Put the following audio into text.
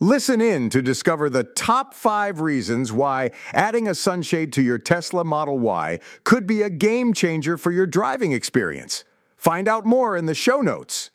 Listen in to discover the top five reasons why adding a sunshade to your Tesla Model Y could be a game changer for your driving experience. Find out more in the show notes.